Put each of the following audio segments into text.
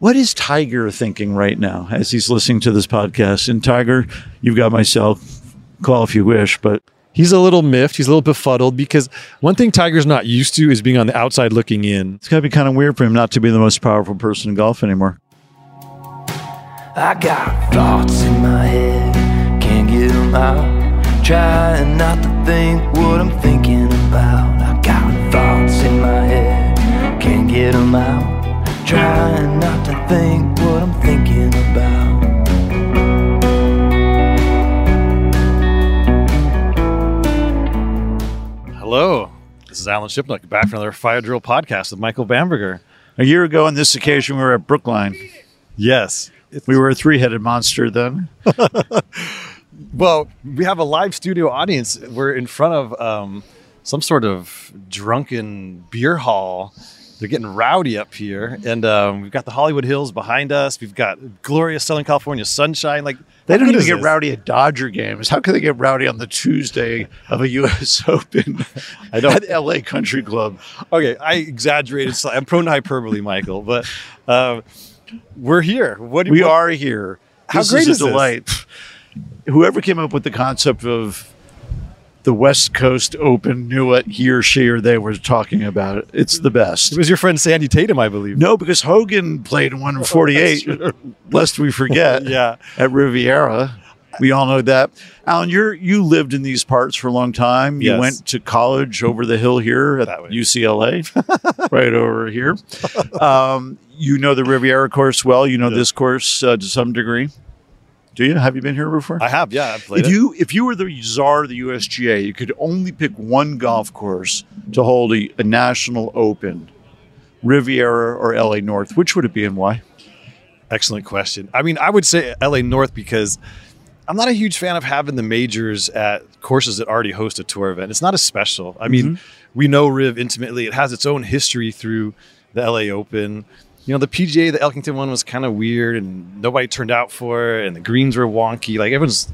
What is Tiger thinking right now as he's listening to this podcast? And Tiger, you've got myself. Call if you wish, but He's a little miffed. He's a little befuddled because one thing Tiger's not used to is being on the outside looking in. it's got to be kind of weird for him not to be the most powerful person in golf anymore. I got thoughts in my head, can't get them out. Trying not to think what I'm thinking about. I got thoughts in my head, can't get them out. Trying not to think what I'm thinking about. Hello, this is Alan Shipnuck back from another Fire Drill podcast with Michael Bamberger. A year ago on this occasion, we were at Brookline. Yes. We were a three headed monster then. Well, we have a live studio audience. We're in front of um, some sort of drunken beer hall. They're getting rowdy up here, and um, we've got the Hollywood Hills behind us. We've got glorious Southern California sunshine. Like They don't even get this? rowdy at Dodger games. How can they get rowdy on the Tuesday of a U.S. Open I don't- at L.A. Country Club? Okay, I exaggerated. slightly. I'm prone to hyperbole, Michael, but um, we're here. What We what- are here. How this great is a is this? delight. Whoever came up with the concept of the West Coast Open knew what he or she or they were talking about. It's the best. It was your friend Sandy Tatum, I believe. No, because Hogan played in 148, lest we forget. Yeah. At Riviera. We all know that. Alan, you're you lived in these parts for a long time. You Yes. went to college over the hill here at. UCLA, right over here. Um, you know the Riviera course well. You know Yeah. this course uh, to some degree. Do you? Have you been here before? I have, yeah. I've played if it. you if you were the czar of the USGA, you could only pick one golf course to hold a, a national open, Riviera or LA North. Which would it be and why? Excellent question. I mean, I would say LA North because I'm not a huge fan of having the majors at courses that already host a tour event. It's not as special. I mean, mm-hmm. we know Riv intimately. It has its own history through the LA Open. You know, the PGA, the Elkington one was kind of weird and nobody turned out for it, and the greens were wonky. Like everyone's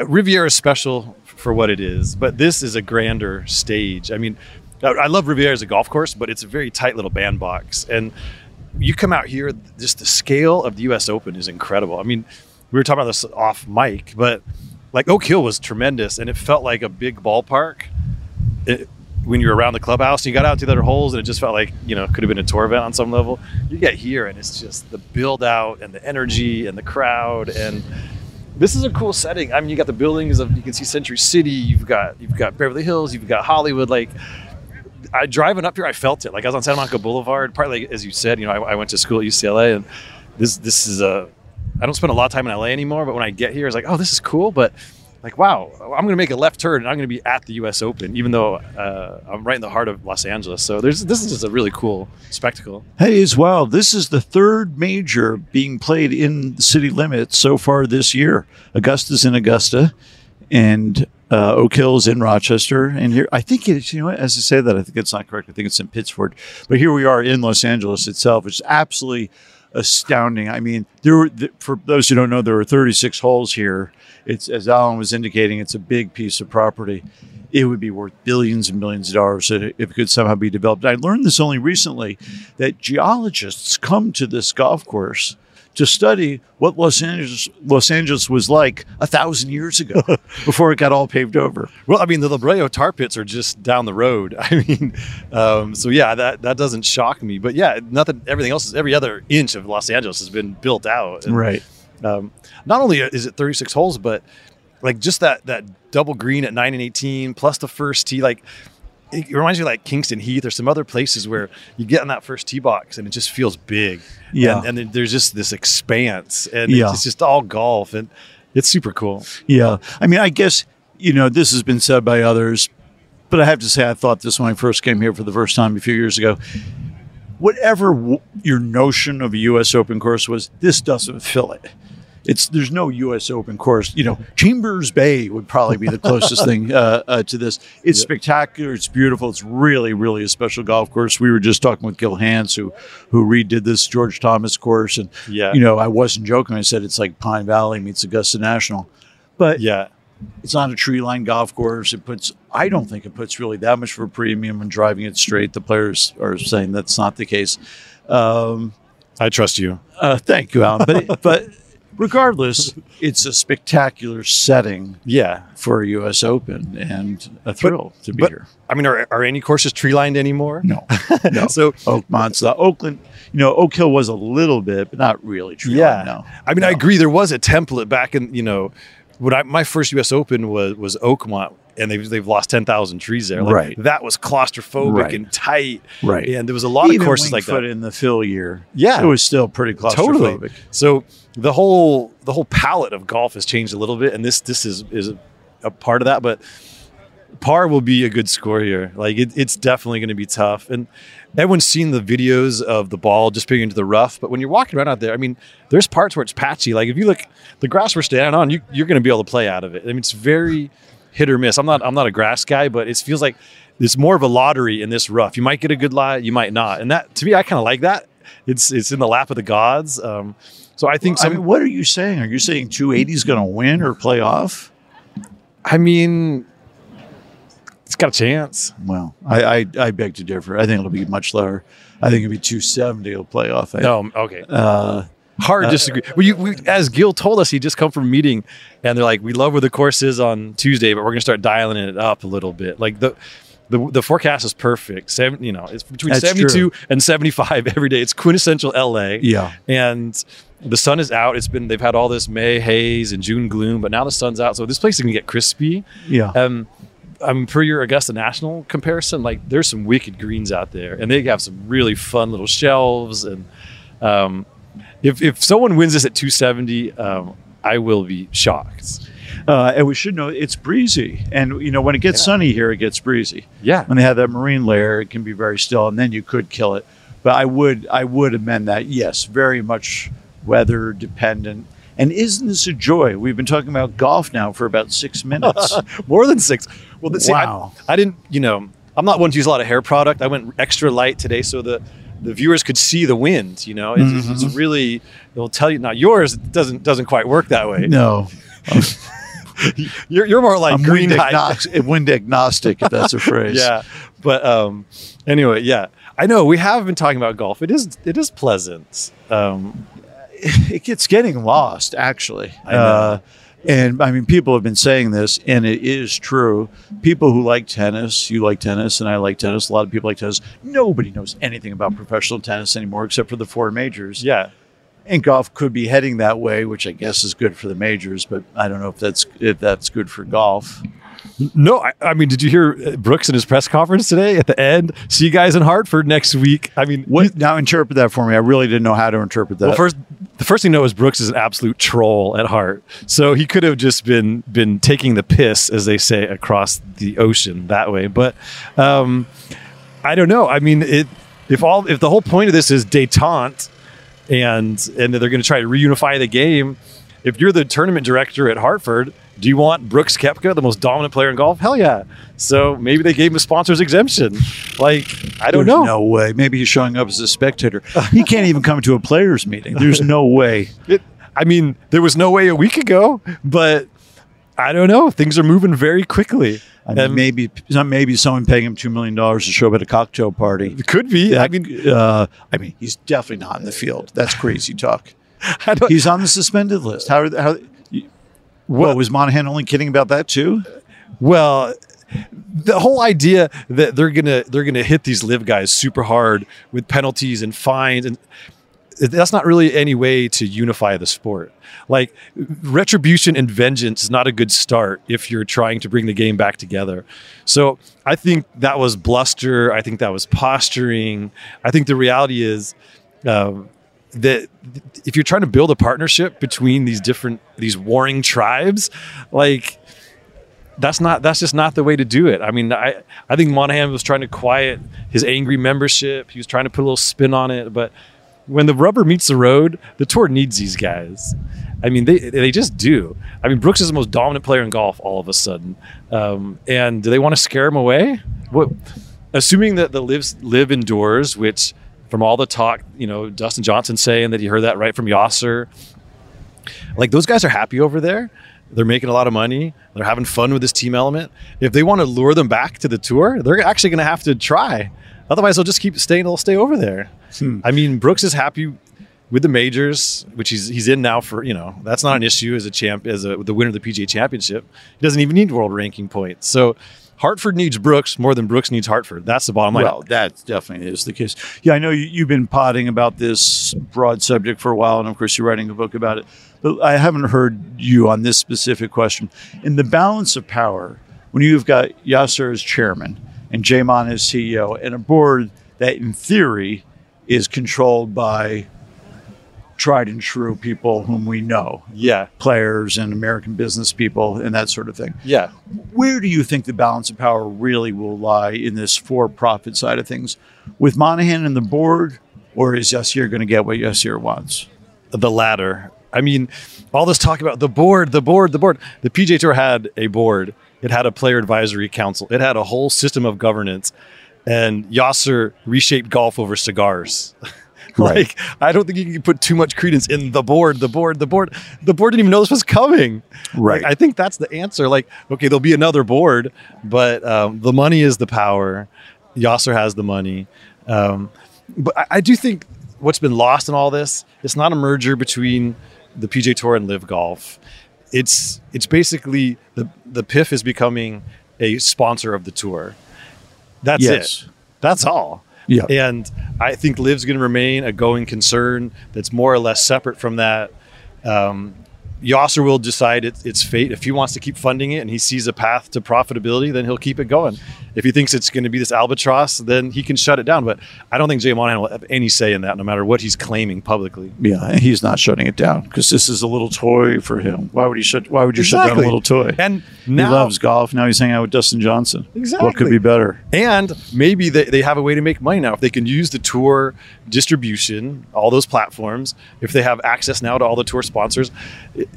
Riviera is special for what it is, but this is a grander stage. I mean, I love Riviera as a golf course, but it's a very tight little bandbox. And you come out here, just the scale of the U.S. Open is incredible. I mean, we were talking about this off mic, but like Oak Hill was tremendous, and it felt like a big ballpark. It, when you were around the clubhouse, you got out to the other holes, and it just felt like you know could have been a tour event on some level. You get here, and it's just the build out and the energy and the crowd and this is a cool setting. I mean, you got the buildings of you can see Century City. You've got you've got Beverly Hills. You've got Hollywood. Like, I driving up here, I felt it. Like I was on Santa Monica Boulevard. Partly, as you said, you know, I, I went to school at UCLA, and this this is a. I don't spend a lot of time in LA anymore, but when I get here, it's like, oh, this is cool. But like, wow, I'm going to make a left turn, and I'm going to be at the U.S. Open, even though uh, I'm right in the heart of Los Angeles. So there's this is just a really cool spectacle. Hey, as well, this is the third major being played in the city limits so far this year. Augusta's in Augusta, and uh, Oak Hill's in Rochester. And here, I think it's, you know as I say that, I think it's not correct. I think it's in Pittsford. But here we are in Los Angeles itself. which is absolutely astounding. I mean, there were, for those who don't know, there were 36 holes here. It's, as Alan was indicating, it's a big piece of property it would be worth billions and billions of dollars if it could somehow be developed. I learned this only recently that geologists come to this golf course to study what Los Angeles Los Angeles was like a thousand years ago before it got all paved over. Well, I mean, the La Brea tar pits are just down the road. I mean, um, so yeah, that that doesn't shock me. But yeah, nothing. Everything else is every other inch of Los Angeles has been built out. And, Right. Um, not only is it 36 holes, but like just that that double green at nine and 18 plus the first tee, like. It reminds me of like Kingston Heath or some other places where you get on that first tee box and it just feels big. Yeah. And, and then there's just this expanse and Yeah. it's just all golf and it's super cool. Yeah. I mean, I guess, you know, this has been said by others, but I have to say, I thought this when I first came here for the first time a few years ago. Whatever w- your notion of a U.S. Open course was, this doesn't fill it. It's there's no U.S. Open course. You know, Chambers Bay would probably be the closest thing uh, uh, to this. It's spectacular. It's beautiful. It's really, really a special golf course. We were just talking with Gil Hanse, who who redid this George Thomas course, and Yeah. you know, I wasn't joking. I said it's like Pine Valley meets Augusta National, but Yeah. it's not a tree line golf course. It puts, I don't think it puts really that much for a premium when driving it straight. The players are saying that's not the case. Um, I trust you. Uh, thank you, Alan. But but regardless, it's a spectacular setting Yeah. for a U.S. Open and a thrill to be but- here. I mean, are, are any courses tree lined anymore? No, no. So Oakmont's the Oakland. You know, Oak Hill was a little bit, but not really true. yeah, no. I mean, I agree. There was a template back in you know when I my first U.S. Open was was Oakmont, and they've they've lost ten thousand trees there. Like, Right. That was claustrophobic Right. and tight. Right. And there was a lot Even of courses like that. in the fill year. Yeah. it was still pretty claustrophobic. Totally. So the whole the whole palette of golf has changed a little bit, and this this is is a, part of that. But par will be a good score here. Like it, it's definitely going to be tough, and everyone's seen the videos of the ball just being into the rough. But when you're walking around out there, I mean, there's parts where it's patchy. Like if you look, the grass we're standing on, you, you're going to be able to play out of it. I mean, it's very hit or miss. I'm not I'm not a grass guy, but it feels like it's more of a lottery in this rough. You might get a good lie, you might not, and that to me, I kind of like that. It's it's in the lap of the gods. Um, so I think I some. mean, what are you saying? Are you saying 280 is going to win or play off? I mean, it's got a chance. Well, I, I, I beg to differ. I think it'll be much lower. I think it'll be 270. It'll play off. I- No, okay. Uh, Hard disagree. Well, you, we, as Gil told us, he just come from a meeting, and they're like, "We love where the course is on Tuesday, but we're going to start dialing it up a little bit." Like the the, the forecast is perfect. Seven, you know, it's between That's seventy two true. and seventy five every day. It's quintessential LA. Yeah. and the sun is out. It's been they've had all this May haze and June gloom, but now the sun's out, so this place is going to get crispy. yeah. Um, I mean, for your Augusta National comparison, like there's some wicked greens out there, and they have some really fun little shelves. And um, if if someone wins this at 270, um, I will be shocked. Uh, and we should know it's breezy. And, you know, when it gets Yeah. sunny here, it gets breezy. Yeah, When they have that marine layer, it can be very still, and then you could kill it. But I would I would amend that. Yes, very much weather dependent. And isn't this a joy? We've been talking about golf now for about six minutes. more than six. Well, see, I- Wow. I, didn't. You know, I'm not one to use a lot of hair product. I went extra light today so the the viewers could see the wind. You know, it's, it's Mm-hmm. really, it'll tell you. not yours it doesn't doesn't quite work that way. no, You're, you're more like I'm green wind, agnostic, wind agnostic, if that's a phrase. yeah but um anyway yeah i know we have been talking about golf it is it is pleasant um it gets getting lost actually. Uh, and i mean people have been saying this and it is true. People who like tennis you like tennis and i like tennis a lot of people like tennis. Nobody knows anything about professional tennis anymore except for the four majors. Yeah. And golf could be heading that way which i guess is good for the majors but i don't know if that's if that's good for golf no I, I mean did you hear uh, brooks in his press conference today at the end? See you guys in hartford next week. I mean what now interpret that for me. I really didn't know how to interpret that. Well first the first thing to know is brooks is an absolute troll at heart. So he could have just been been taking the piss as they say across the ocean that way. But um i don't know. I mean it if all if the whole point of this is detente and and they're going to try to reunify the game. If you're the tournament director at Hartford, do you want Brooks Koepka, the most dominant player in golf? Hell yeah! So maybe they gave him a sponsors exemption. Like I don't There's know. no way maybe he's showing up as a spectator he can't even come to a players meeting there's no way It, I mean, there was no way a week ago, but I don't know. Things are moving very quickly. I mean, And maybe maybe someone paying him two million dollars to show up at a cocktail party. it could be. I mean, uh, I mean, he's definitely not in the field. That's crazy talk. He's on the suspended list. How? How? Well, was Monahan only kidding about that too? Well, the whole idea that they're gonna they're gonna hit these LIV guys super hard with penalties and fines and that's not really any way to unify the sport. Like retribution and vengeance is not a good start if you're trying to bring the game back together. So I think that was bluster. I think that was posturing. I think the reality is um, that if you're trying to build a partnership between these different these warring tribes, like that's not that's just not the way to do it. I mean, I I think Monahan was trying to quiet his angry membership. He was trying to put a little spin on it, but when the rubber meets the road, the tour needs these guys. I mean, they they just do. I mean, Brooks is the most dominant player in golf all of a sudden, um, and do they want to scare him away? What, assuming that the lives live indoors, which from all the talk, you know, Dustin Johnson saying that he heard that right from Yasser. Like those guys are happy over there. They're making a lot of money. They're having fun with this team element. If they want to lure them back to the tour, they're actually going to have to try. Otherwise, they'll just keep staying. They'll stay over there. Hmm. I mean, Brooks is happy. with the majors, which he's he's in now for you know that's not an issue as a champ as a the winner of the PGA Championship. He doesn't even need world ranking points. So Hartford needs Brooks more than Brooks needs Hartford. That's the bottom line. Well, that definitely is the case. Yeah, I know you, you've been potting about this broad subject for a while, and of course, you're writing a book about it. But I haven't heard you on this specific question. In the balance of power, when you've got Yasser as chairman and Jaymon as CEO, and a board that, in theory, is controlled by tried and true people whom we know, yeah, players and American business people, and that sort of thing yeah. where do you think the balance of power really will lie in this for-profit side of things with Monahan and the board, or is Yassir going to get what Yassir wants? the latter. I mean, all this talk about the board, the board, the board. The PGA Tour had a board. It had a player advisory council. It had a whole system of governance. And Yasser reshaped golf over cigars. like, I don't think you can put too much credence in the board, the board, the board. The board didn't even know this was coming. Right. Like, I think that's the answer. Like, okay, there'll be another board, but um, the money is the power. Yasser has the money. Um, but I, I do think what's been lost in all this, it's not a merger between the PGA Tour and LIV Golf. It's it's basically the the PIF is becoming a sponsor of the tour. That's Yes. it. That's all. Yeah. And I think LIV's going to remain a going concern that's more or less separate from that. Um, Yasser will decide it, its fate. If he wants to keep funding it and he sees a path to profitability, then he'll keep it going. If he thinks it's going to be this albatross, then he can shut it down. But I don't think Jay Monahan will have any say in that, no matter what he's claiming publicly. Yeah, he's not shutting it down because this is a little toy for him. Why would he shut? Why would you shut down a little toy? And he loves golf. Now he's hanging out with Dustin Johnson. Exactly. What could be better? And maybe they, they have a way to make money now. If they can use the tour distribution, all those platforms, if they have access now to all the tour sponsors,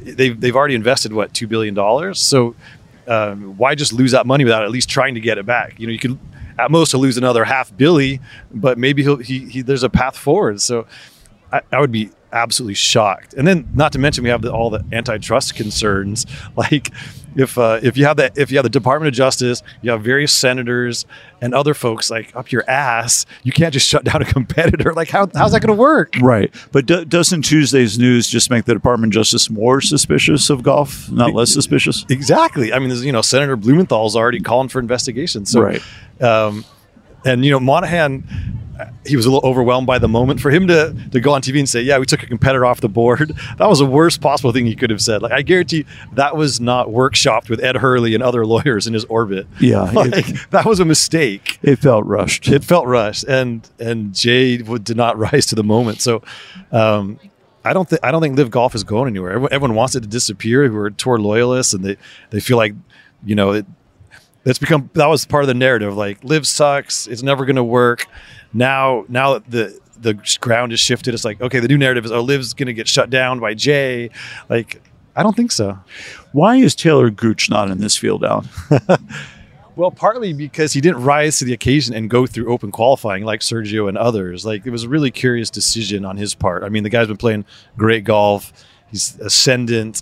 they've, they've already invested, what, $2 billion? So um, why just lose that money without at least trying to get it back? You know, you could at most lose another half billy, but maybe he, he, there's a path forward. So I, I would be absolutely shocked. And then, not to mention, we have the, all the antitrust concerns. Like, if uh, if you have that, if you have the Department of Justice, you have various senators and other folks like up your ass, you can't just shut down a competitor. Like, how, how's that going to work? Right, but do, doesn't Tuesday's news just make the Department of Justice more suspicious of golf, not less suspicious? Exactly. I mean, there's, you know, Senator Blumenthal's already calling for investigations. So, Right. um, and you know, Monahan, he was a little overwhelmed by the moment. For him to to go on TV and say, "Yeah, we took a competitor off the board," that was the worst possible thing he could have said. Like, I guarantee that was not workshopped with Ed Herlihy and other lawyers in his orbit. Yeah, like, it- that was a mistake. It felt rushed. It felt rushed, and and Jay would, did not rise to the moment. So. Um, I don't think I don't think LIV Golf is going anywhere. Everyone, everyone wants it to disappear. Who are tour loyalists, and they they feel like, you know, it, that's become that was part of the narrative. Like LIV sucks. It's never going to work. Now now that the the ground is shifted, it's like okay, the new narrative is oh, LIV's going to get shut down by Jay. Like I don't think so. Why is Taylor Gooch not in this field out? Well, partly because he didn't rise to the occasion and go through open qualifying like Sergio and others. Like it was a really curious decision on his part. I mean, the guy's been playing great golf. He's ascendant.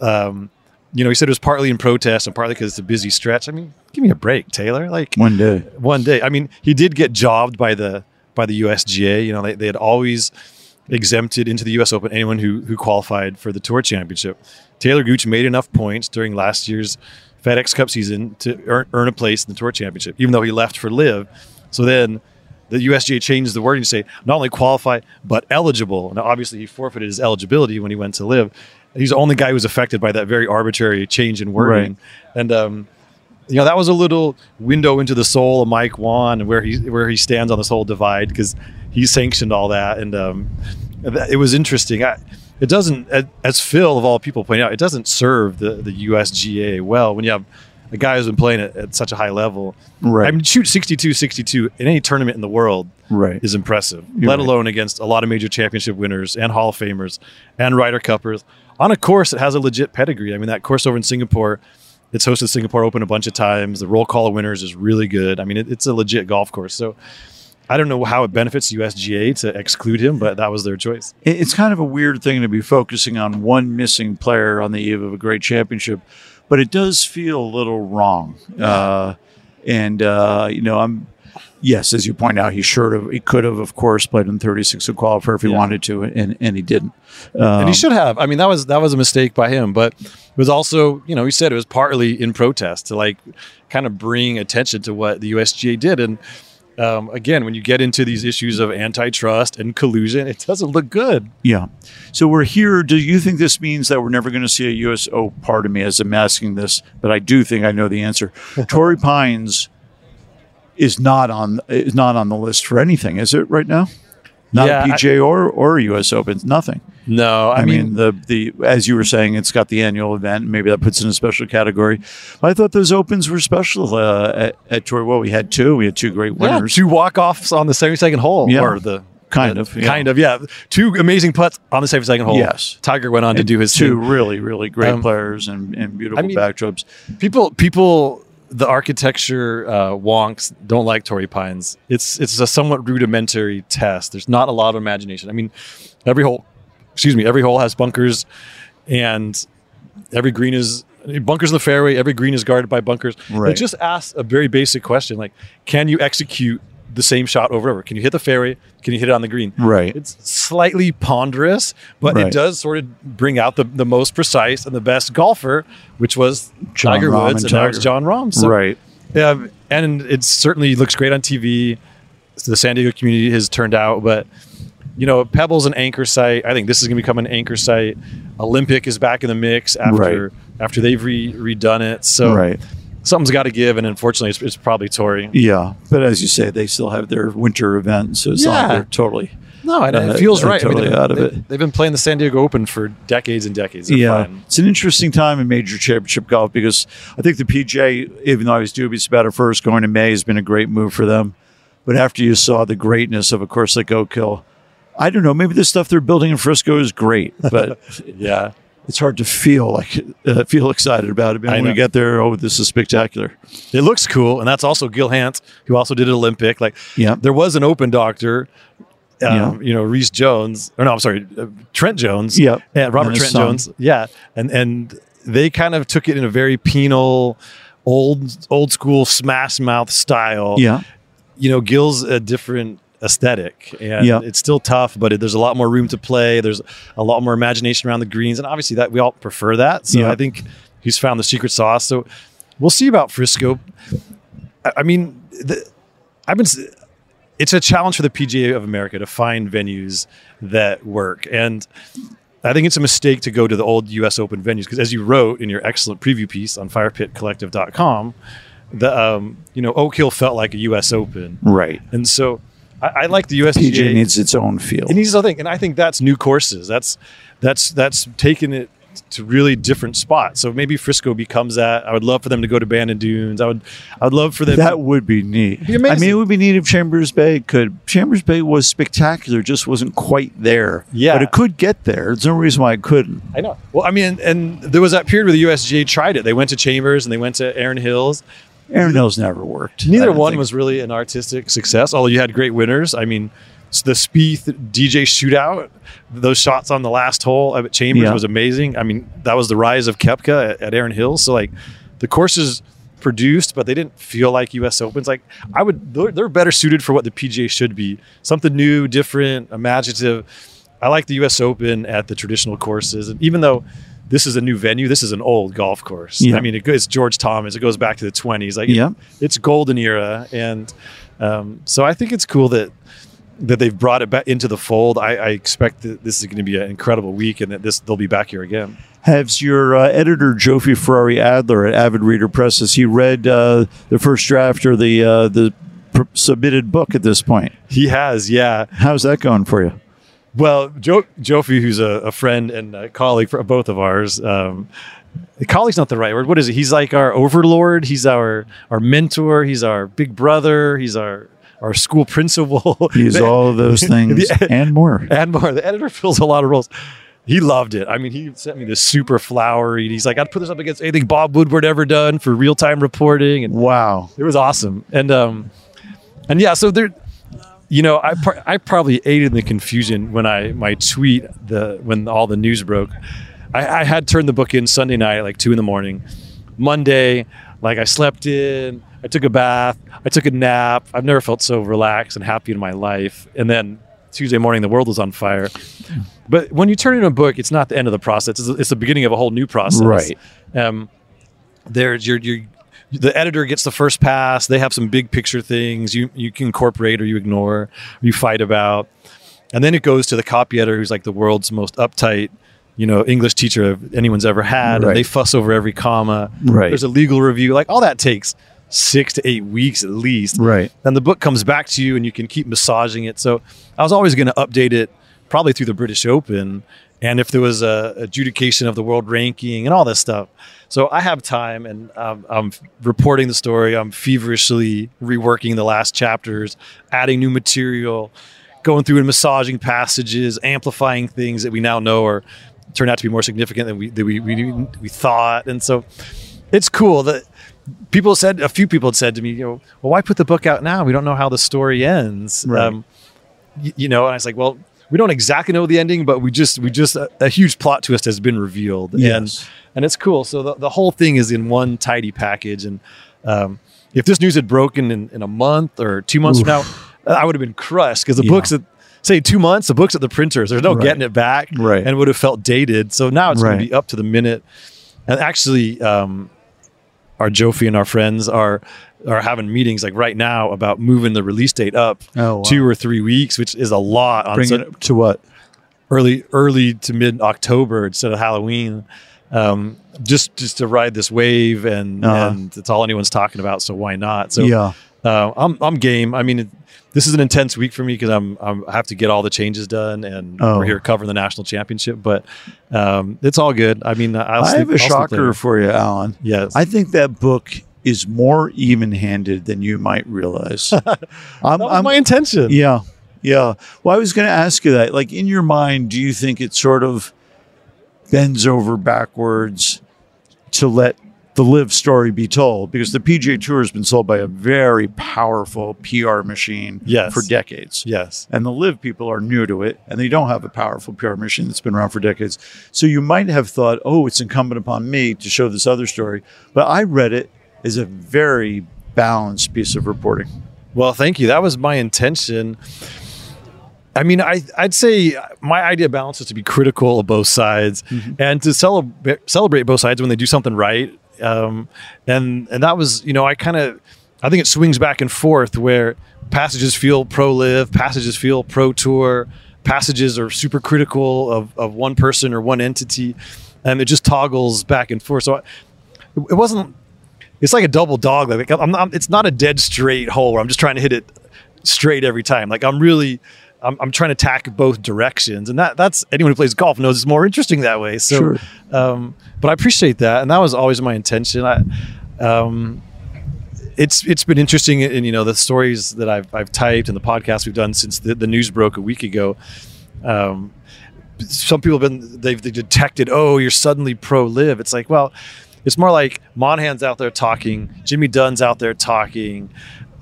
Um, you know, he said it was partly in protest and partly because it's a busy stretch. I mean, give me a break, Taylor. Like One day. one day. I mean, he did get jobbed by the by the USGA. You know, they, they had always exempted into the U.S. Open anyone who who qualified for the Tour Championship. Taylor Gooch made enough points during last year's FedEx Cup season to earn, earn a place in the Tour Championship, even though he left for LIV. So then. The USGA changed the wording to say not only qualify but eligible. Now, obviously, he forfeited his eligibility when he went to LIV. He's the only guy who was affected by that very arbitrary change in wording. And um, you know that was a little window into the soul of Mike Whan and where he where he stands on this whole divide because he sanctioned all that and um, it was interesting. I, it doesn't, as- as Phil of all people pointed out, it doesn't serve the the USGA well when you have a guy who's been playing at, at such a high level. Right. I mean, shoot 62 62 in any tournament in the world Right. is impressive, You're let right. alone against a lot of major championship winners and Hall of Famers and Ryder Cuppers on a course that has a legit pedigree. I mean, that course over in Singapore, it's hosted Singapore Open a bunch of times. The roll call of winners is really good. I mean, it, it's a legit golf course. So I don't know how it benefits USGA to exclude him, but that was their choice. It's kind of a weird thing to be focusing on one missing player on the eve of a great championship, but it does feel a little wrong. Uh, and uh, you know, I'm Yes, as you point out, he should have, he could have, of course, played in 36 of qualifier if he Yeah. wanted to, and, and he didn't. and Um, he should have. I mean, that was that was a mistake by him, but it was also, you know, he said it was partly in protest to like kind of bring attention to what the USGA did. And um, again, when you get into these issues of antitrust and collusion, it doesn't look good. Yeah. So we're here. Do you think this means that we're never going to see a US? Oh, pardon me as I'm asking this, but I do think I know the answer. Torrey Pines is not on is not on the list for anything, is it right now? Not Yeah, a PGA or or US Open. Nothing. No, I, I, mean, mean, the the as you were saying, it's got the annual event. Maybe that puts it in a special category. But I thought those opens were special uh, at, at Torrey. Well, we had two. We had two great yeah, winners. two walk offs on the seventy second hole, Yeah. or the Kind the- of, yeah. kind of, yeah. Two amazing putts on the seventy second hole. Yes. Tiger went on to do his two thing. really really great Um, players and, and beautiful mean- backdrops. People, people, the architecture uh, wonks don't like Torrey Pines. It's it's a somewhat rudimentary test. There's not a lot of imagination. I mean, every hole, excuse me, every hole has bunkers, and every green is bunkers in the fairway. Every green is guarded by bunkers. Right. It just asks a very basic question like, can you execute the same shot over and over? Can you hit the fairway? Can you hit it on the green? Right. It's slightly ponderous, but Right. it does sort of bring out the, the most precise and the best golfer, which was Jon Tiger Rahm Woods, and and now it's Tiger. Jon Rahm. So, right. Yeah, and it certainly looks great on TV. The San Diego community has turned out, but you know, Pebble's an anchor site. I think this is going to become an anchor site. Olympic is back in the mix after Right. after they've re- redone it. So right. Something's got to give, and unfortunately, it's, it's probably Torrey. Yeah, but as you say, they still have their winter event, so it's Yeah. not they're totally. No, and Uh, it feels right. totally they've- out of they've- it. They've been playing the San Diego Open for decades and decades. They're yeah, fine. it's an interesting time in major championship golf because I think the PGA, even though I was dubious about it first, going to May has been a great move for them. But after you saw the greatness of a course like Oak Hill, I don't know. Maybe the stuff they're building in Frisco is great, but Yeah. It's hard to feel like uh, feel excited about it. I when we get there, oh, this is spectacular. It looks cool, and that's also Gil Hanse, who also did an Olympic. Like, Yeah. there was an Open doctor, um, Yeah. you know, Rees Jones, or no, I'm sorry, uh, Trent Jones, Yep. and Robert Trent son. Jones, yeah, and and they kind of took it in a very penal, old old school smash mouth style. Yeah, you know, Gil's a different aesthetic and Yeah. it's still tough, but it, there's a lot more room to play. There's a lot more imagination around the greens. And obviously that we all prefer that. So Yeah. I think he's found the secret sauce. So we'll see about Frisco. I, I mean, the, I've been, it's a challenge for the PGA of America to find venues that work. And I think it's a mistake to go to the old US Open venues because as you wrote in your excellent preview piece on firepitcollective.com, the, um, you know, Oak Hill felt like a US Open. right. And so I, I like the USGA. PGA needs its own feel. it needs its own thing, and I think that's new courses. That's that's that's taking it to really different spots. So maybe Frisco becomes that. I would love for them to go to Bandon Dunes. I would I would love for them. That to, would be neat. be. I mean, it would be neat if Chambers Bay could. Chambers Bay was spectacular, just wasn't quite there. Yeah. but it could get there. There's no reason why it couldn't. I know. Well, I mean, and there was that period where the USGA tried it. They went to Chambers and they went to Erin Hills. Erin Hills never worked. Neither one think- was really an artistic success, although you had great winners. I mean, the Spieth DJ shootout, those shots on the last hole at Chambers Yeah. was amazing. I mean, that was the rise of Koepka at, at Erin Hills. So, like, the courses produced, but they didn't feel like U.S. Opens. Like, I would, they're, they're better suited for what the PGA should be something new, different, imaginative. I like the U.S. Open at the traditional courses. And even though this is a new venue, this is an old golf course. Yeah. I mean, it, it's George Thomas. It goes back to the 20s. Like, it- it's golden era, and um, so I think it's cool that that they've brought it back into the fold. I, I expect that this is going to be an incredible week, and that this they'll be back here again. Has your uh, editor Jofie Ferrari Adler at Avid Reader Press has he read uh, the first draft or the uh, the pr- submitted book at this point? He has, yeah. How's that going for you? Well, jo- Jofie, who's a, a friend and a colleague for both of ours. Um, colleague's not the right word. What is it? He's like our overlord. He's our our mentor. He's our big brother. He's our our school principal. He's all of those things The- and more. and more. The editor fills a lot of roles. He loved it. I mean, he sent me this super flowery. He's like, I'd put this up against anything Bob Woodward ever done for real time reporting, and Wow. it was awesome. And um, and yeah, so there, you know, I par- I probably aided in the confusion when I my tweet the when all the news broke. I, I had turned the book in Sunday night at like two in the morning. Monday, like I slept in, I took a bath. I took a nap. I've never felt so relaxed and happy in my life. And then Tuesday morning, the world was on fire. But when you turn in a book, it's not the end of the process. It's, it's the beginning of a whole new process. Right. Um, there's your your the editor gets the first pass. They have some big picture things you you can incorporate or you ignore, or you fight about, and then it goes to the copy editor, who's like the world's most uptight, you know, English teacher anyone's ever had. Right. And they fuss over every comma. Right. There's a legal review. Like all that takes six to eight weeks at least. Right. Then the book comes back to you, and you can keep massaging it. So I was always going to update it, probably through the British Open, and if there was a adjudication of the world ranking and all this stuff. So I have time, and um, I'm reporting the story. I'm feverishly reworking the last chapters, adding new material, going through and massaging passages, amplifying things that we now know are turned out to be more significant than we that we we, we thought. And so it's cool that people said a few people had said to me, you know, well, why put the book out now? We don't know how the story ends. Right. y- you know, and I was like, well, we don't exactly know the ending, but we just we just a, a huge plot twist has been revealed, Yes. and and it's cool. So the, the whole thing is in one tidy package, and um, if this news had broken in, in a month or two months from now, I would have been crushed because the Yeah. books at say two months, the books at the printers, there's no Right. getting it back, Right. and would have felt dated. So now it's going to be up to the minute, and actually. Um, our Jofie and our friends are are having meetings like right now about moving the release date up Oh, wow. two or three weeks, which is a lot on Bring so- it to what? early early to mid October instead of Halloween. Um, just just to ride this wave and Uh-huh. and it's all anyone's talking about, so why not? So yeah. uh, I'm I'm game. I mean, it, this is an intense week for me because I'm, I'm I have to get all the changes done, and Oh. we're here covering the national championship. But um, it's all good. I mean, I'll I sleep, have a I'll shocker for you, Alan. Yes, I think that book is more even-handed than you might realize. I'm, was I'm- my intention. yeah, yeah. Well, I was going to ask you that. Like in your mind, do you think it sort of bends over backwards to let the LIV story be told? Because the PGA Tour has been sold by a very powerful PR machine Yes. for decades. Yes. And the LIV people are new to it and they don't have a powerful PR machine that's been around for decades. So you might have thought, oh, it's incumbent upon me to show this other story. But I read it as a very balanced piece of reporting. Well, thank you. That was my intention. I mean, I, I'd say my idea of balance is to be critical of both sides and to celebrate celebrate both sides when they do something right. Um, and and that was, you know, I kind of, I think it swings back and forth where passages feel pro LIV, passages feel pro tour, passages are super critical of, of one person or one entity, and it just toggles back and forth. So I, it wasn't it's like a double dog. Like I'm not, it's not a dead straight hole where I'm just trying to hit it straight every time. Like I'm really, I'm, I'm trying to tack both directions, and that that's anyone who plays golf knows it's more interesting that way. So, Sure. um, but I appreciate that, and that was always my intention. I, um, it's it's been interesting, and you know the stories that I've I've typed and the podcast we've done since the, the news broke a week ago. Um, some people have been they've they detected oh you're suddenly pro LIV it's like well it's more like Monahan's out there talking Jimmy Dunne's out there talking.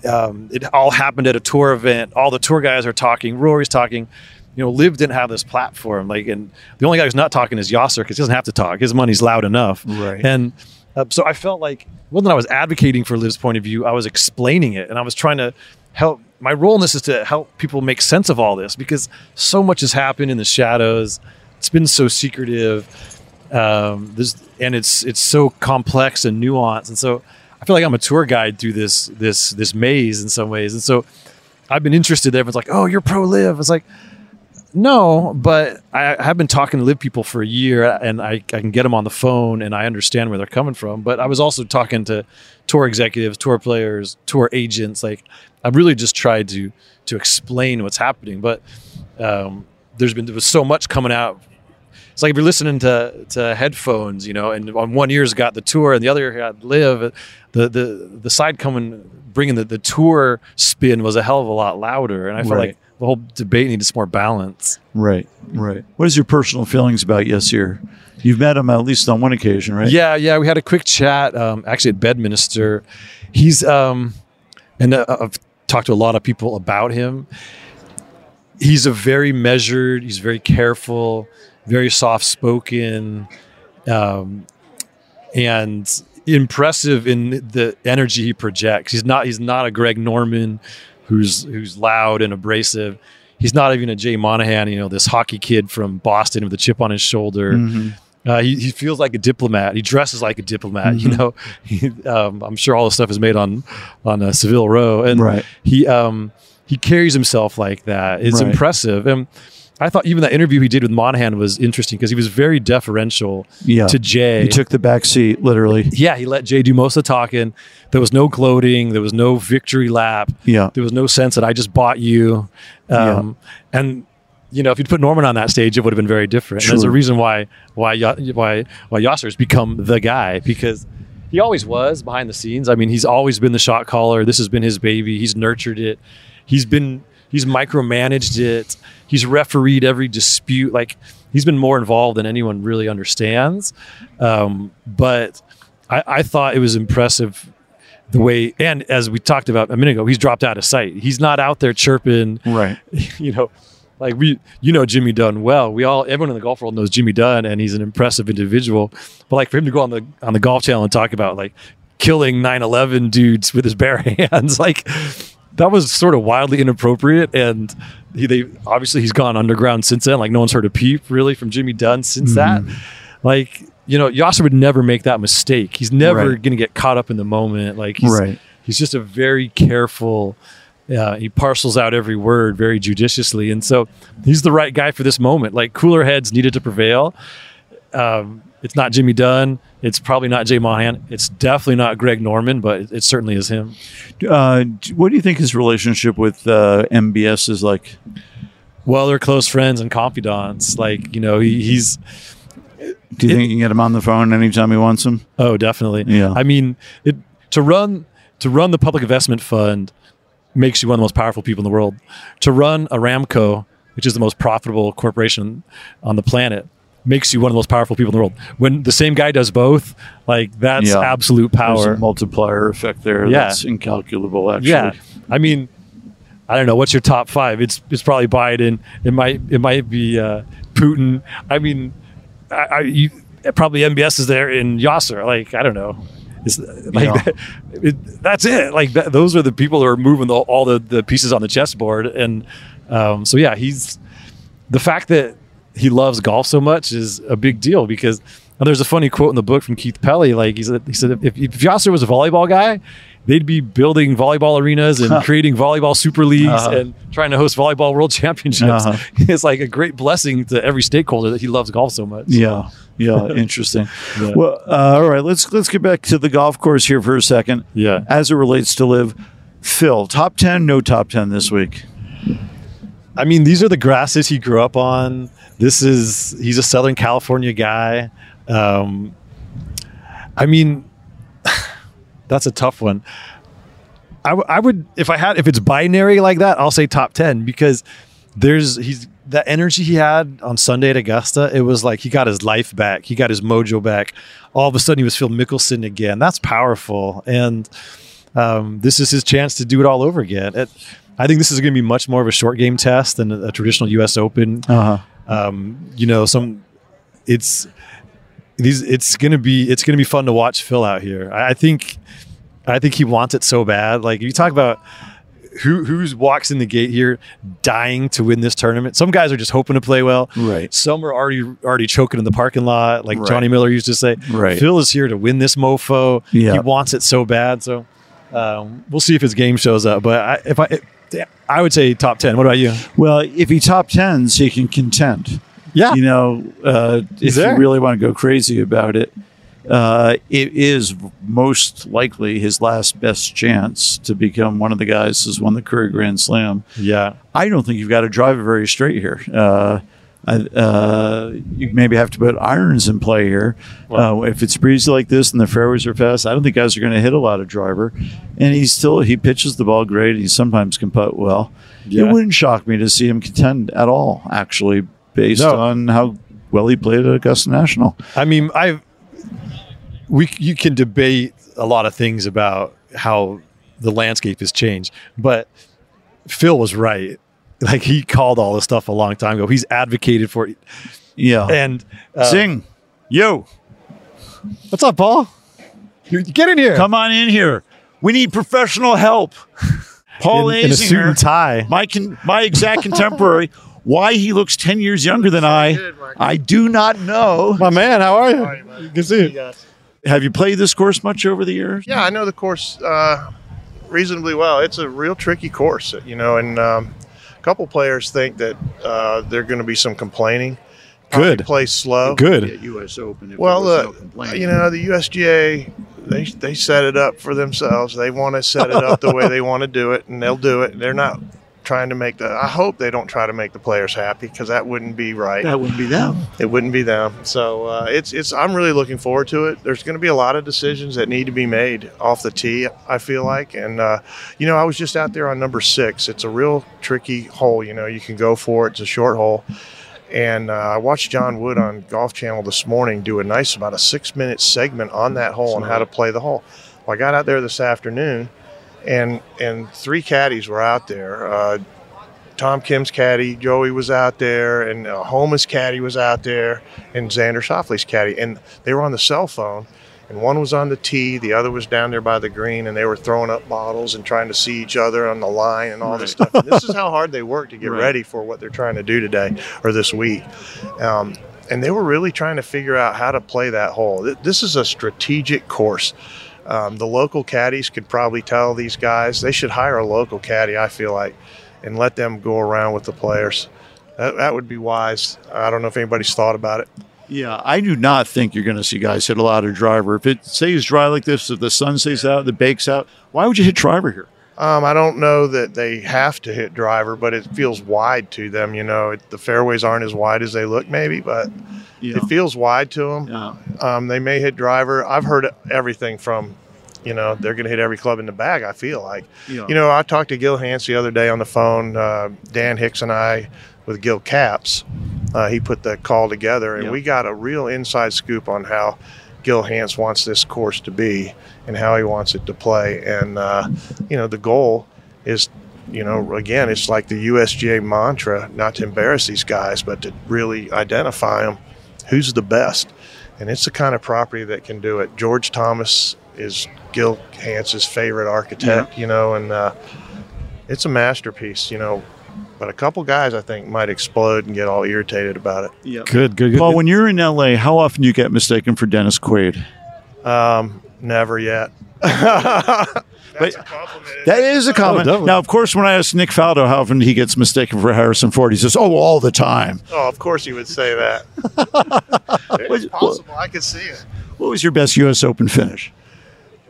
Um, it all happened at a tour event. All the tour guys are talking. Rory's talking. You know LIV didn't have this platform. Like and the only guy who's not talking is Yasser because he doesn't have to talk. His money's loud enough. Right. and uh, so I felt like well, than I was advocating for Liv's point of view. I was explaining it and I was trying to help my role in this is to help people make sense of all this because so much has happened in the shadows. It's been so secretive, um, this, and it's it's so complex and nuanced. And so I feel like I'm a tour guide through this this this maze in some ways. And so I've been interested. Everyone's like, "Oh, you're pro LIV." It's like, no, but I have been talking to LIV people for a year, and I, I can get them on the phone, and I understand where they're coming from. But I was also talking to tour executives, tour players, tour agents. Like I've really just tried to to explain what's happening. But um, there's been there was so much coming out. It's like if you're listening to to headphones, you know, and on one ear's got the tour, and the other ear got LIV. The the the side coming bringing the, the tour spin was a hell of a lot louder, and I felt Right. like the whole debate needed some more balance. Right, right. What is your personal feelings about Yasser? You've met him at least on one occasion, right? Yeah, yeah. We had a quick chat um, actually at Bedminster. He's um, and uh, I've talked to a lot of people about him. He's a very measured. He's very careful, very soft spoken, um, and impressive in the energy he projects. He's not he's not a Greg Norman who's who's loud and abrasive. He's not even a Jay Monahan, you know, this hockey kid from Boston with a chip on his shoulder. Uh, he, he feels like a diplomat. He dresses like a diplomat. You know, he, um, I'm sure all the stuff is made on on uh, Savile Row, and Right. he um, he carries himself like that. It's Right. impressive. And I thought even that interview he did with Monahan was interesting because he was very deferential Yeah. to Jay. He took the back seat, literally. yeah, he let Jay do most of the talking. There was no gloating. There was no victory lap. Yeah. There was no sense that I just bought you. Um, And you know, if you'd put Norman on that stage, it would have been very different. And there's a reason why why why why Yasser's become the guy because he always was behind the scenes. I mean, he's always been the shot caller. This has been his baby. He's nurtured it. He's been he's micromanaged it. He's refereed every dispute. Like he's been more involved than anyone really understands. Um, but I, I thought it was impressive the way and as we talked about a minute ago, he's dropped out of sight. He's not out there chirping Right. you know, like we, you know, Jimmy Dunne well. We all, everyone in the golf world knows Jimmy Dunne, and he's an impressive individual. But like for him to go on the on the golf channel and talk about like killing 9/11 dudes with his bare hands, like that was sort of wildly inappropriate. And he, they obviously he's gone underground since then. Like no one's heard a peep really from Jimmy Dunne since that. Like you know, Yasser would never make that mistake. He's never Right. going to get caught up in the moment. Like he's, Right. he's just a very careful uh, he parcels out every word very judiciously and so he's the right guy for this moment like cooler heads needed to prevail um, it's not jimmy dunne it's probably not jay monahan it's definitely not greg norman but it, it certainly is him Uh, what do you think his relationship with uh, MBS is like? well they're close friends and confidants like you know he, he's Do you think you can get him on the phone anytime he wants him? Oh, definitely. Yeah. I mean, it to run to run the public investment fund makes you one of the most powerful people in the world. To run Aramco, which is the most profitable corporation on the planet, makes you one of the most powerful people in the world. When the same guy does both, like that's Yeah. absolute There's power. a multiplier effect there Yeah. that's incalculable, actually. Yeah. I mean, I don't know. What's your top five? It's it's probably Biden. It might it might be uh, Putin. I mean, I, I you, probably MBS is there in Yasser. Like I don't know. It's like Yeah. that, it, that's it. Like that, those are the people that are moving the, all the, the pieces on the chessboard. And um, so yeah, he's the fact that he loves golf so much is a big deal because and there's a funny quote in the book from Keith Pelley. Like he said, he said if, if Yasser was a volleyball guy, they'd be building volleyball arenas and creating volleyball super leagues Uh-huh. and trying to host volleyball world championships. Uh-huh. It's like a great blessing to every stakeholder that he loves golf so much. Yeah, yeah, interesting. Yeah. Well, uh, all right, let's let's get back to the golf course here for a second. Yeah. as it relates to LIV. Phil, top ten, no top ten this week. I mean, these are the grasses he grew up on. This is he's a Southern California guy. Um, I mean, that's a tough one. I, w- I would if I had if it's binary like that, I'll say top ten because there's he's that energy he had on Sunday at Augusta. It was like he got his life back. He got his mojo back. All of a sudden, he was Phil Mickelson again. That's powerful, and um, this is his chance to do it all over again. It, I think this is going to be much more of a short game test than a, a traditional U.S. Open. Uh huh. Um, you know, some it's these. It's going to be it's going to be fun to watch Phil out here. I, I think I think he wants it so bad. Like if you talk about who who's walks in the gate here dying to win this tournament. Some guys are just hoping to play well. Right. Some are already already choking in the parking lot, like Right. Johnny Miller used to say. Right. Phil is here to win this mofo. Yeah. He wants it so bad. So um, we'll see if his game shows up. But I, if I if, I would say top ten. What about you? Well, if he top tens, he can contend. Yeah. You know, uh, if there. you really want to go crazy about it, uh, it is most likely his last best chance to become one of the guys who's won the career Grand Slam. yeah. I don't think you've got to drive it very straight here. Uh, uh, you maybe have to put irons in play here. Uh, if it's breezy like this and the fairways are fast, I don't think guys are going to hit a lot of driver. And he still he pitches the ball great. He sometimes can putt well. Yeah. It wouldn't shock me to see him contend at all, actually, based No. on how well he played at Augusta National. I mean, I we you can debate a lot of things about how the landscape has changed, but Phil was right. Like he called all this stuff a long time ago. He's advocated for it. Yeah. And uh, Zing, yo. what's up, Paul? Get in here. Come on in here. We need professional help. Paul in, in a suit Azinger, and tie. my con- my exact contemporary. Why he looks ten years younger than I, I do not know. My man, how are you? Good to see you. Have you played this course much over the years? Yeah, I know the course uh, reasonably well. It's a real tricky course, you know, and um, a couple players think that uh, there going to be some complaining. Probably Good. Play slow. Good. U.S. Open. Well, look, you know, the USGA, they, they set it up for themselves. They want to set it up the way they want to do it, and they'll do it. They're not trying to make the. I hope they don't try to make the players happy because that wouldn't be right. that wouldn't be them. It wouldn't be them. So uh, it's it's. I'm really looking forward to it. There's going to be a lot of decisions that need to be made off the tee. I feel like, and uh, you know, I was just out there on number six. It's a real tricky hole. You know, you can go for it. It's a short hole. And uh, I watched John Wood on Golf Channel this morning do a nice, about a six minute segment on that hole and how to play the hole. Well, I got out there this afternoon, and and three caddies were out there. Uh, Tom Kim's caddy, Joey was out there, and uh, Homa's caddy was out there, and Xander Schauffele's caddy, and they were on the cell phone. And one was on the tee, the other was down there by the green, and they were throwing up bottles and trying to see each other on the line and all this stuff. And this is how hard they work to get Right. ready for what they're trying to do today or this week. Um, and they were really trying to figure out how to play that hole. This is a strategic course. Um, the local caddies could probably tell these guys they should hire a local caddy. I feel like, and let them go around with the players. That, that would be wise. I don't know if anybody's thought about it. Yeah, I do not think you're going to see guys hit a lot of driver. If it stays dry like this, if the sun stays out, the bake's out, why would you hit driver here? Um, I don't know that they have to hit driver, but it feels wide to them. You know, it, the fairways aren't as wide as they look, maybe, but Yeah. it feels wide to them. Yeah. Um, they may hit driver. I've heard everything from, you know, they're going to hit every club in the bag. I feel like, Yeah. you know, I talked to Gil Hanse the other day on the phone. Uh, Dan Hicks and I, with Gil Capps, uh, he put the call together, and Yeah. we got a real inside scoop on how Gil Hanse wants this course to be and how he wants it to play. And uh, you know, the goal is. You know, again, it's like the USGA mantra not to embarrass these guys, but to really identify them who's the best. And it's the kind of property that can do it. George Thomas is Gil Hanse's favorite architect, you know, and uh, it's a masterpiece, you know. But a couple guys, I think, might explode and get all irritated about it. Yeah. Good, good, good. Paul, when you're in LA, how often do you get mistaken for Dennis Quaid? Um, never yet. That's a compliment. That is a comment. definitely. now, of course, when I ask Nick Faldo how often he gets mistaken for Harrison Ford, he says, "Oh, all the time." Oh, of course he would say that. it's possible. I could see it. What was your best U.S. Open finish?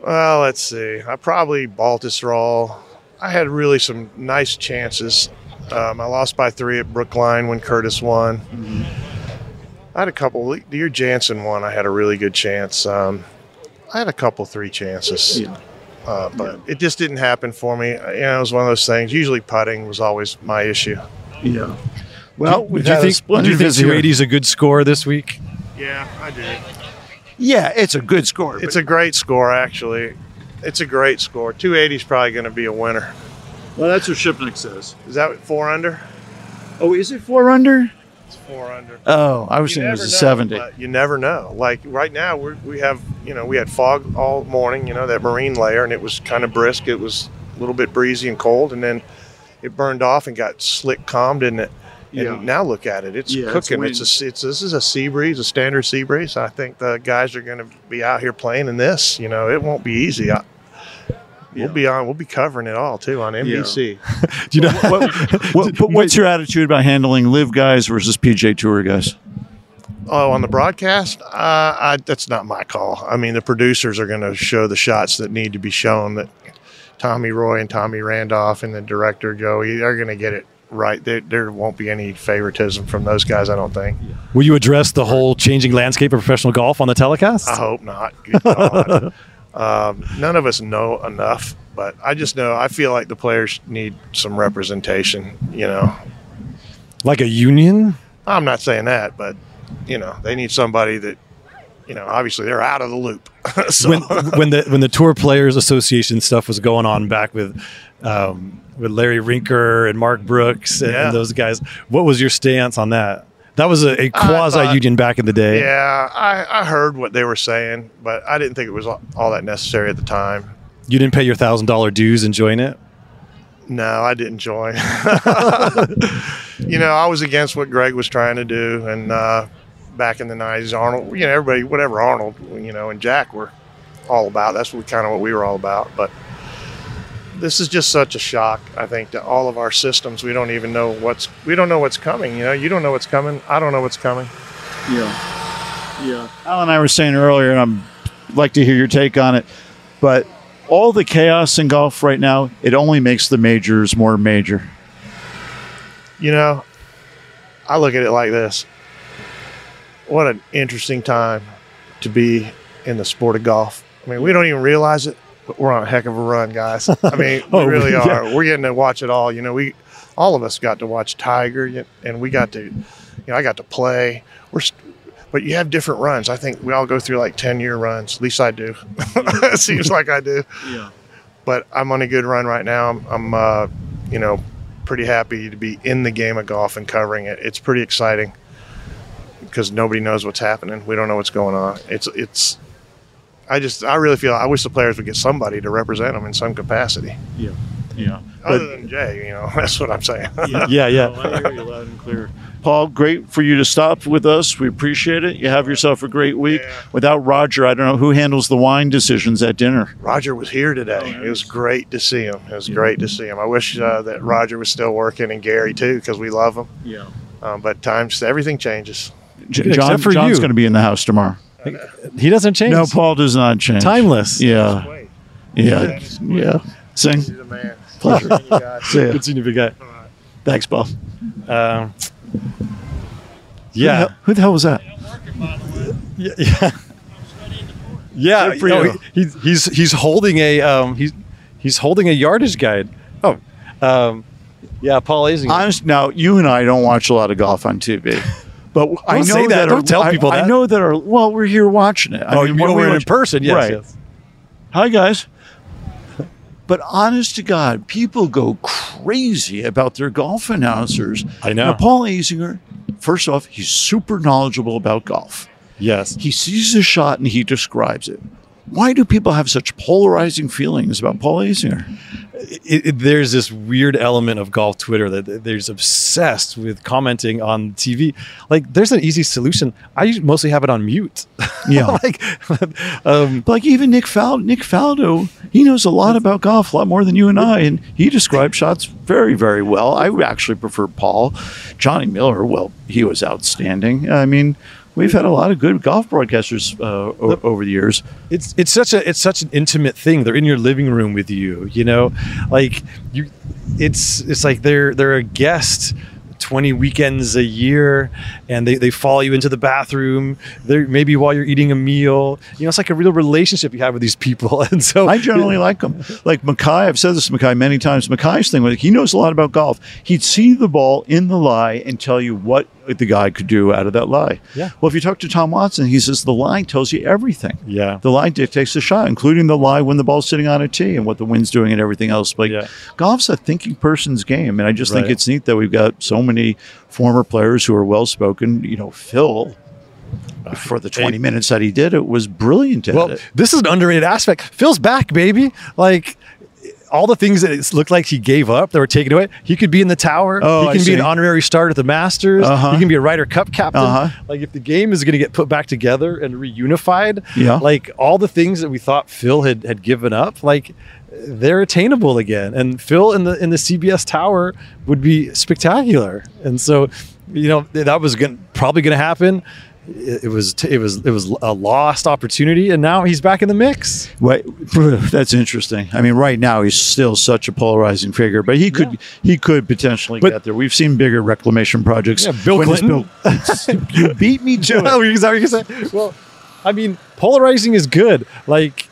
Well, let's see. I probably Baltusrol. I had really some nice chances. Um, I lost by three at Brookline when Curtis won. I had a couple. The year Janzen won, I had a really good chance. Um, I had a couple three chances, uh, but it just didn't happen for me. You know, it was one of those things. Usually putting was always my issue. Yeah. Well, we've do you had think, do splendid you think visit here. 280 is a good score this week? Yeah, I did. Yeah, it's a good score. It's a great score, actually. It's a great score. 280 is probably going to be a winner. well, that's what Shipnuck says. Is that four under? Oh, is it four under? It's four under. Oh, I was You thinking it was never a know, seventy. but You never know. Like right now, we're, we have, you know, we had fog all morning, you know, that marine layer, and it was kind of brisk. It was a little bit breezy and cold, and then it burned off and got slick calm, didn't it? And Yeah. now look at it. It's Yeah, cooking. It's, a, it's this is a sea breeze, a standard sea breeze. I think the guys are going to be out here playing in this. You know, it won't be easy. I, Yeah. We'll be on. We'll be covering it all too on NBC. Do you know? what, what, but what's your attitude about handling LIV guys versus PGA Tour guys? Oh, on the broadcast, uh, I, that's not my call. I mean, the producers are going to show the shots that need to be shown. That Tommy Roy and Tommy Randolph and the director Joey, they're going to get it right. There, there won't be any favoritism from those guys. I don't think. Will you address the whole changing landscape of professional golf on the telecast? I hope not. Um, none of us know enough, but I just know I feel like the players need some representation. You know, Like a union? I'm not saying that, but you know, they need somebody that. You know, obviously they're out of the loop. so, when when the when the Tour Players Association stuff was going on back with um, with Larry Rinker and Mark Brooks and, Yeah. those guys, what was your stance on that? That was a, a quasi union back in the day. Yeah, I, I heard what they were saying, but I didn't think it was all, all that necessary at the time. You didn't pay your thousand dollar dues and join it. No, I didn't join. you know, I was against what Greg was trying to do, and uh, back in the nineties, Arnold, you know, everybody, whatever Arnold, you know, and Jack were all about. That's what kind of what we were all about. But this is just such a shock, I think, to all of our systems. We don't even know what's we don't know what's coming. You know, you don't know what's coming. I don't know what's coming. Yeah. Yeah. Al and I were saying earlier, and I'd like to hear your take on it, but all the chaos in golf right now, it only makes the majors more major. You know, I look at it like this. What an interesting time to be in the sport of golf. I mean, we don't even realize it, but we're on a heck of a run, guys. I mean, we Oh, really yeah. are. We're getting to watch it all. You know, we all of us got to watch Tiger, and we got to, you know, I got to play. We're, but you have different runs. I think we all go through like ten year runs. At least I do. it seems like I do. Yeah. But I'm on a good run right now. I'm, I'm uh, you know, pretty happy to be in the game of golf and covering it. It's pretty exciting because nobody knows what's happening. We don't know what's going on. It's it's. I just I really feel I wish the players would get somebody to represent them in some capacity, Yeah. Yeah. other than Jay. You know, that's what I'm saying. Yeah, yeah. No, I hear you loud and clear. Paul, great for you to stop with us. We appreciate it. You have yourself a great week. Yeah. Without Roger, I don't know who handles the wine decisions at dinner. Roger was here today. It was great to see him. It was great to see him. I wish uh, that Roger was still working and Gary too because we love him. Yeah. Um, but times everything changes. J- John, for John's you. going to be in the house tomorrow. He doesn't change. No, Paul does not change. Timeless. Yeah. Yeah. Yeah. Sing. he's a man. Pleasure. You guys. See ya. Good seeing you, big guy. Thanks, Paul. Um, Who the yeah. hell- Who the hell was that? Yeah, yeah. Yeah, Good for no, you. he- he's he's he's holding a um he's he's holding a yardage guide. Oh, um, yeah, Paul Azing. Honest, now you and I don't watch a lot of golf on TV, but I know say that. our- Don't tell I- people that. I know that our well, we're here watching it. I oh, mean, you know we we're in person. Yes, right. yes. Hi guys. But honest to God, people go crazy about their golf announcers. I know. Now, Paul Azinger, first off, he's super knowledgeable about golf. Yes. He sees a shot and he describes it. Why do people have such polarizing feelings about Paul Azinger? it, it- there's this weird element of golf Twitter that there's obsessed with commenting on TV. Like, there's an easy solution. I mostly have it on mute. Yeah. like, um, Like even Nick Faldo, Nick Faldo, he knows a lot about golf, a lot more than you and I, and he describes shots very, very well. I actually prefer Paul. Johnny Miller, well, he was outstanding. I mean, we've had a lot of good golf broadcasters uh, o- over the years. it's it's such a it's such an intimate thing. They're in your living room with you. You know, like you. It's it's like they're they're a guest. 20 weekends a year and they, they follow you into the bathroom they're maybe while you're eating a meal you know it's like a real relationship you have with these people and so I generally like them Like mckay I've said this to Mackay many times. mckay's thing was he knows a lot about golf. He'd see the ball in the lie and tell you what the guy could do out of that lie. Yeah. Well, if you talk to Tom Watson, he says the lie tells you everything. Yeah. The lie dictates the shot, including the lie when the ball's sitting on a tee and what the wind's doing and everything else. Like Yeah. golf's a thinking person's game, and I just think it's neat that we've got so many former players who are well spoken. You know, Phil. For the 20 minutes that he did, it was brilliant Well, it. this is an underrated aspect. Phil's back, baby. Like all the things that it looked like he gave up that were taken away. He could be in the tower. Oh, he I can be see. an honorary starter at the Masters. Uh-huh. He can be a Ryder Cup captain. Uh-huh. Like if the game is going to get put back together and reunified, Yeah. like all the things that we thought Phil had had given up, like they're attainable again. And Phil in the in the CBS Tower would be spectacular. And so, you know, that was going probably going to happen. It it was it was it was a lost opportunity, and now he's back in the mix. Wait, that's interesting. I mean, right now he's still such a polarizing figure, but he could he could potentially But- get there. We've seen bigger reclamation projects. Yeah, Bill When Clinton. Bill- you beat me to Oh, it. is that what you're saying? Well, I mean, polarizing is good. Like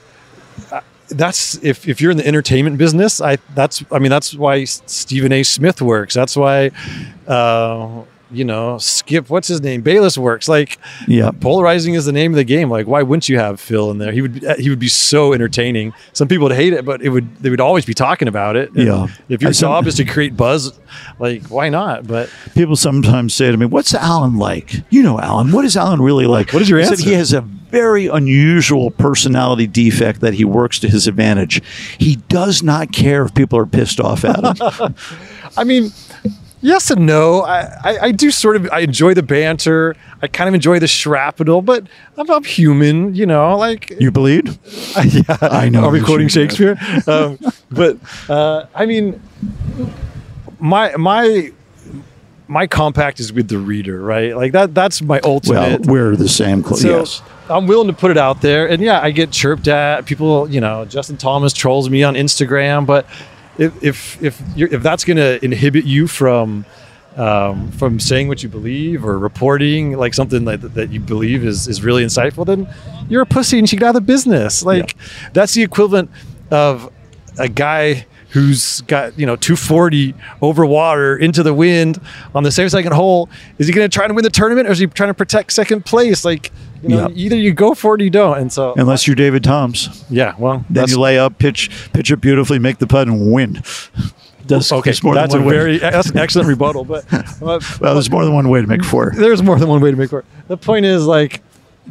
uh, that's if, if you're in the entertainment business, I that's I mean that's why Stephen A. Smith works. That's why uh, you know, Skip, what's his name? Bayless works. Like, Yeah. polarizing is the name of the game. Like, why wouldn't you have Phil in there? He would eh, he would be so entertaining. Some people would hate it, but it would they would always be talking about it. And Yeah. If your I job is to create buzz, like why not? But People sometimes say to me, "What's Alan like?" You know, Alan. What is Alan really like? What is your answer? he has a very unusual personality defect that he works to his advantage. He does not care if people are pissed off at him. I mean, yes and no. I, I, I do sort of I enjoy the banter. I kind of enjoy the shrapnel, but I'm, I'm human, you know. Like you bleed? yeah, I know Are we quoting. Shakespeare? um, but uh, I mean, my my my compact is with the reader, right? Like that. That's my ultimate. Well, we're the same. Cl- so yes. I'm willing to put it out there, and yeah, I get chirped at. People, you know, Justin Thomas trolls me on Instagram, but if if if, you're, if that's going to inhibit you from um, from saying what you believe or reporting like something like that, that you believe is is really insightful, then you're a pussy and you should get out of business. Like that's the equivalent of a guy who's got you know 240 over water into the wind on the same second hole. Is he going to try to win the tournament or is he trying to protect second place? Like you know Yeah. either you go for it or you don't and so Unless you're David Toms, yeah well then you lay up, pitch, pitch it beautifully, make the putt, and win. Does, okay there's more than that's a way- very that's an excellent rebuttal but, but well. There's more than one way to make four. there's more than one way to make four. the point is like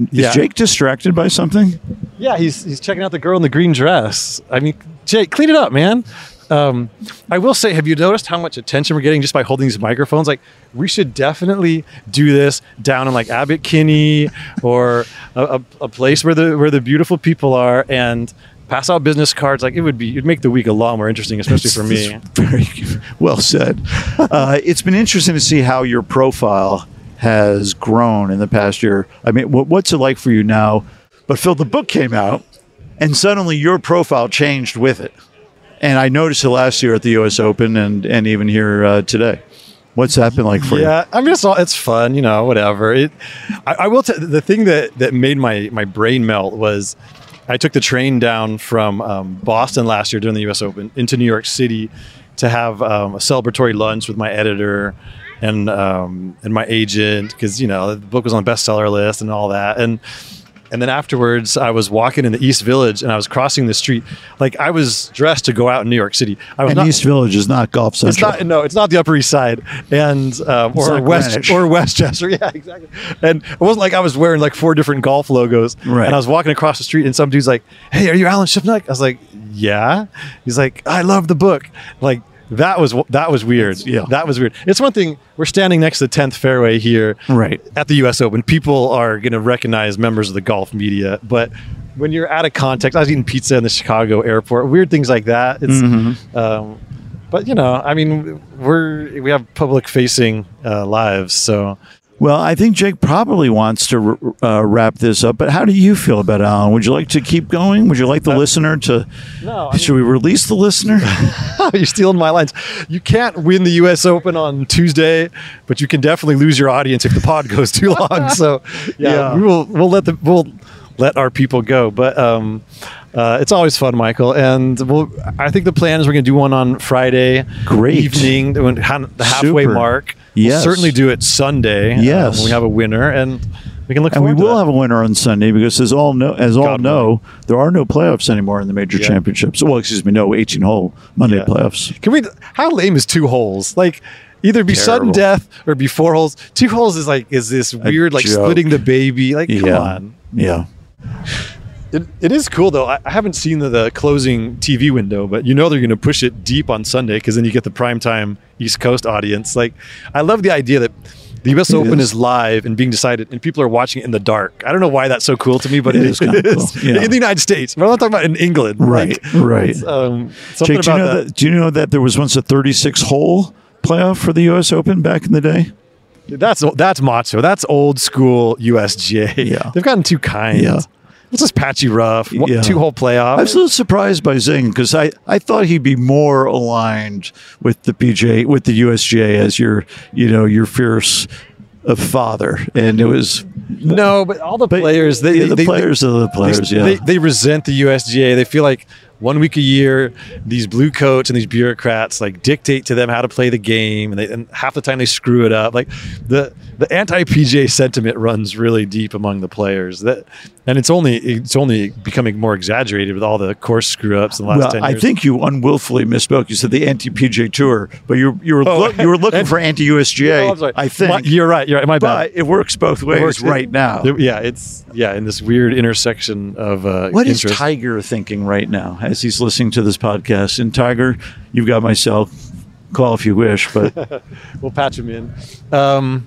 Is yeah. Jake distracted by something? Yeah, he's he's checking out the girl in the green dress. I mean, Jake, clean it up, man. Um, I will say, have you noticed how much attention we're getting just by holding these microphones? Like, we should definitely do this down in like Abbott Kinney or a, a, a place where the where the beautiful people are and pass out business cards. Like, it would be it'd make the week a lot more interesting, especially for me. Very well said. uh, it's been interesting to see how your profile has grown in the past year. I mean, what, what's it like for you now? But Phil, the book came out, and suddenly your profile changed with it. And I noticed it last year at the U.S. Open, and and even here uh, today. What's that been like for you? Yeah, I mean it's all it's fun, you know, whatever. It, I, I will. T- the thing that that made my my brain melt was I took the train down from um, Boston last year during the U.S. Open into New York City to have um, a celebratory lunch with my editor and um, and my agent because you know the book was on the bestseller list and all that and. And then afterwards, I was walking in the East Village, and I was crossing the street. Like I was dressed to go out in New York City. I was And not, East Village is not golf it's central. not no, it's not the Upper East Side, and um, or West Greenwich. or Westchester. Yeah, exactly. And it wasn't like I was wearing like four different golf logos. Right. And I was walking across the street, and some dude's like, "Hey, are you Alan Shipnuck?" I was like, "Yeah." He's like, "I love the book." Like that was that was weird. yeah. that was weird. It's one thing we're standing next to the tenth fairway here, Right. at the U.S. Open. People are going to recognize members of the golf media, but. When you're out of context, I was eating pizza in the Chicago airport. Weird things like that. It's, Mm-hmm. um, but you know, I mean, we're we have public facing uh, lives, so Well, I think Jake probably wants to uh, wrap this up. But how do you feel about it, Alan? Would you like to keep going? Would you like the listener to? No, I should we release the listener? you're stealing my lines. You can't win the U.S. Open on Tuesday, but you can definitely lose your audience if the pod goes too long. So yeah, Yeah. we will we'll let the we'll let our people go. But um, uh, it's always fun, Michael. And we'll, I think the plan is we're going to do one on Friday Great. evening, when han- the halfway Super. mark. Yes. We'll certainly do it Sunday. uh, Yes. when we have a winner, and we can look and we will that. have a winner on Sunday because, as all know, as all God know, there are no playoffs anymore in the major Yeah. championships. Well, excuse me, no 18 hole Monday Yeah. playoffs. Can we? How lame is two holes? Like either be sudden death or be four holes. Two holes is like is this weird like joke. splitting the baby? Like come yeah, on. yeah. It, it is cool though. I, I haven't seen the, the closing TV window, but you know they're going to push it deep on Sunday because then you get the primetime East Coast audience. Like I love the idea that. The U.S. It Open is. is live and being decided, and people are watching it in the dark. I don't know why that's so cool to me, but It it is is. cool. Yeah. In the United States, we're not talking about in England. Right, Like, right. Um, something Jake, do you know that. that. Do you know that there was once a 36 hole playoff for the U.S. Open back in the day? That's that's macho. That's old school USGA. Yeah. they've gotten too kind. Yeah. It's just patchy rough. Yeah. Two hole playoff. I was a little surprised by Zing because I, I thought he'd be more aligned with the PGA with the USGA as your you know your fierce uh, father, and it was no, but all the but- players, they, yeah, the they- players are the they, players, yeah. they, they resent the USGA. They feel like one week a year, these blue coats and these bureaucrats like dictate to them how to play the game, and, they, and half the time they screw it up. Like the the anti PGA sentiment runs really deep among the players. That and it's only it's only becoming more exaggerated with all the course screw ups in the last Well, ten I think you unwillfully misspoke. You said the anti PGA Tour, but you you were Oh, look, you were looking and- for anti USGA. Oh, I'm sorry. I think. My- you're right. You're right. My bad. but it works both ways works. right now. Yeah, it's yeah in this weird intersection of uh, What is. Tiger thinking right now as he's listening to this podcast? And Tiger, you've got myself. Call if you wish, but we'll patch him in. Um,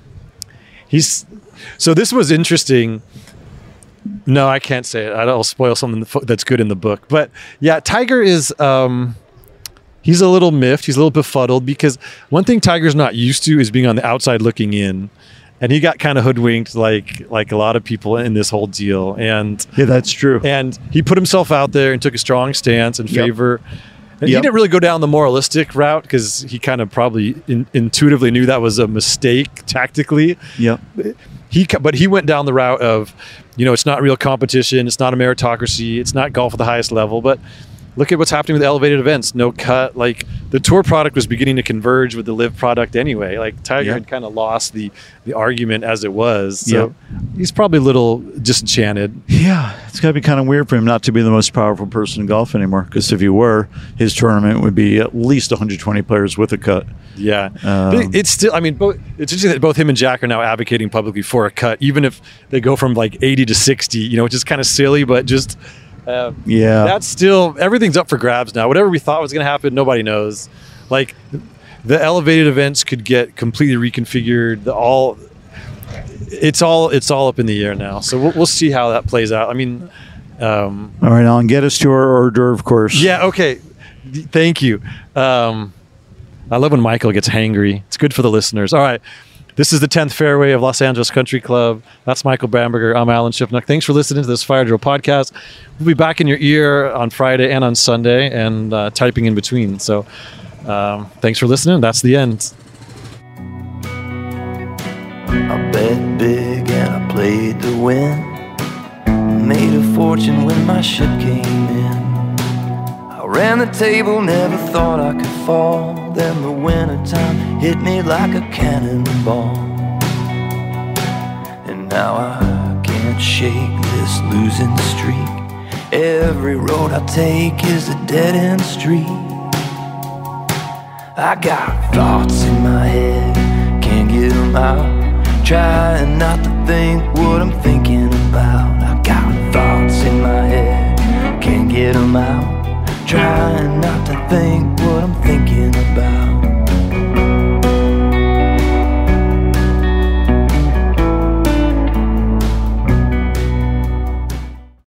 he's so this was interesting. No, I can't say it. I'll spoil something that's good in the book. But yeah, Tiger is um, he's a little miffed. He's a little befuddled because one thing Tiger's not used to is being on the outside looking in. And he got kind of hoodwinked, like like a lot of people in this whole deal. And yeah, that's true. and he put himself out there and took a strong stance in Yep. favor. And He didn't really go down the moralistic route because he kind of probably in, intuitively knew that was a mistake tactically. Yep. He, but he went down the route of, you know, it's not real competition, it's not a meritocracy, it's not golf at the highest level. But look at what's happening with elevated events. No cut. Like the tour product was beginning to converge with the LIV product anyway. Like Tiger Yeah. had kind of lost the the argument as it was. So he's probably a little disenchanted. Yeah, it's got to be kind of weird for him not to be the most powerful person in golf anymore. Because if he were, his tournament would be at least 120 players with a cut. Yeah, Um, it's still. I mean, both, it's interesting that both him and Jack are now advocating publicly for a cut, even if they go from like eighty to sixty. You know, which is kind of silly, but just uh, Yeah. that's still everything's up for grabs now. Whatever we thought was going to happen, nobody knows. Like the elevated events could get completely reconfigured. The all. It's all it's all up in the air now, so we'll, we'll see how that plays out. I mean, um, All right, Alan, get us to our hors d'oeuvre course. yeah, okay. Thank you. Um, I love when Michael gets hangry. It's good for the listeners. All right. This is the 10th fairway of Los Angeles Country Club. That's Michael Bamberger. I'm Alan Shipnuck. Thanks for listening to this Fire Drill podcast. We'll be back in your ear on Friday and on Sunday and uh, typing in between. So um, thanks for listening. That's the end. I bet big and I played to win. Made a fortune when my ship came in. I ran the table, never thought I could fall. Then the winter time hit me like a cannonball. And now I can't shake this losing streak. Every road I take is a dead end street. I got thoughts in my head, can't get them out. Trying not to think what I'm thinking about. I got thoughts in my head, can't get them out. Trying not to think what I'm thinking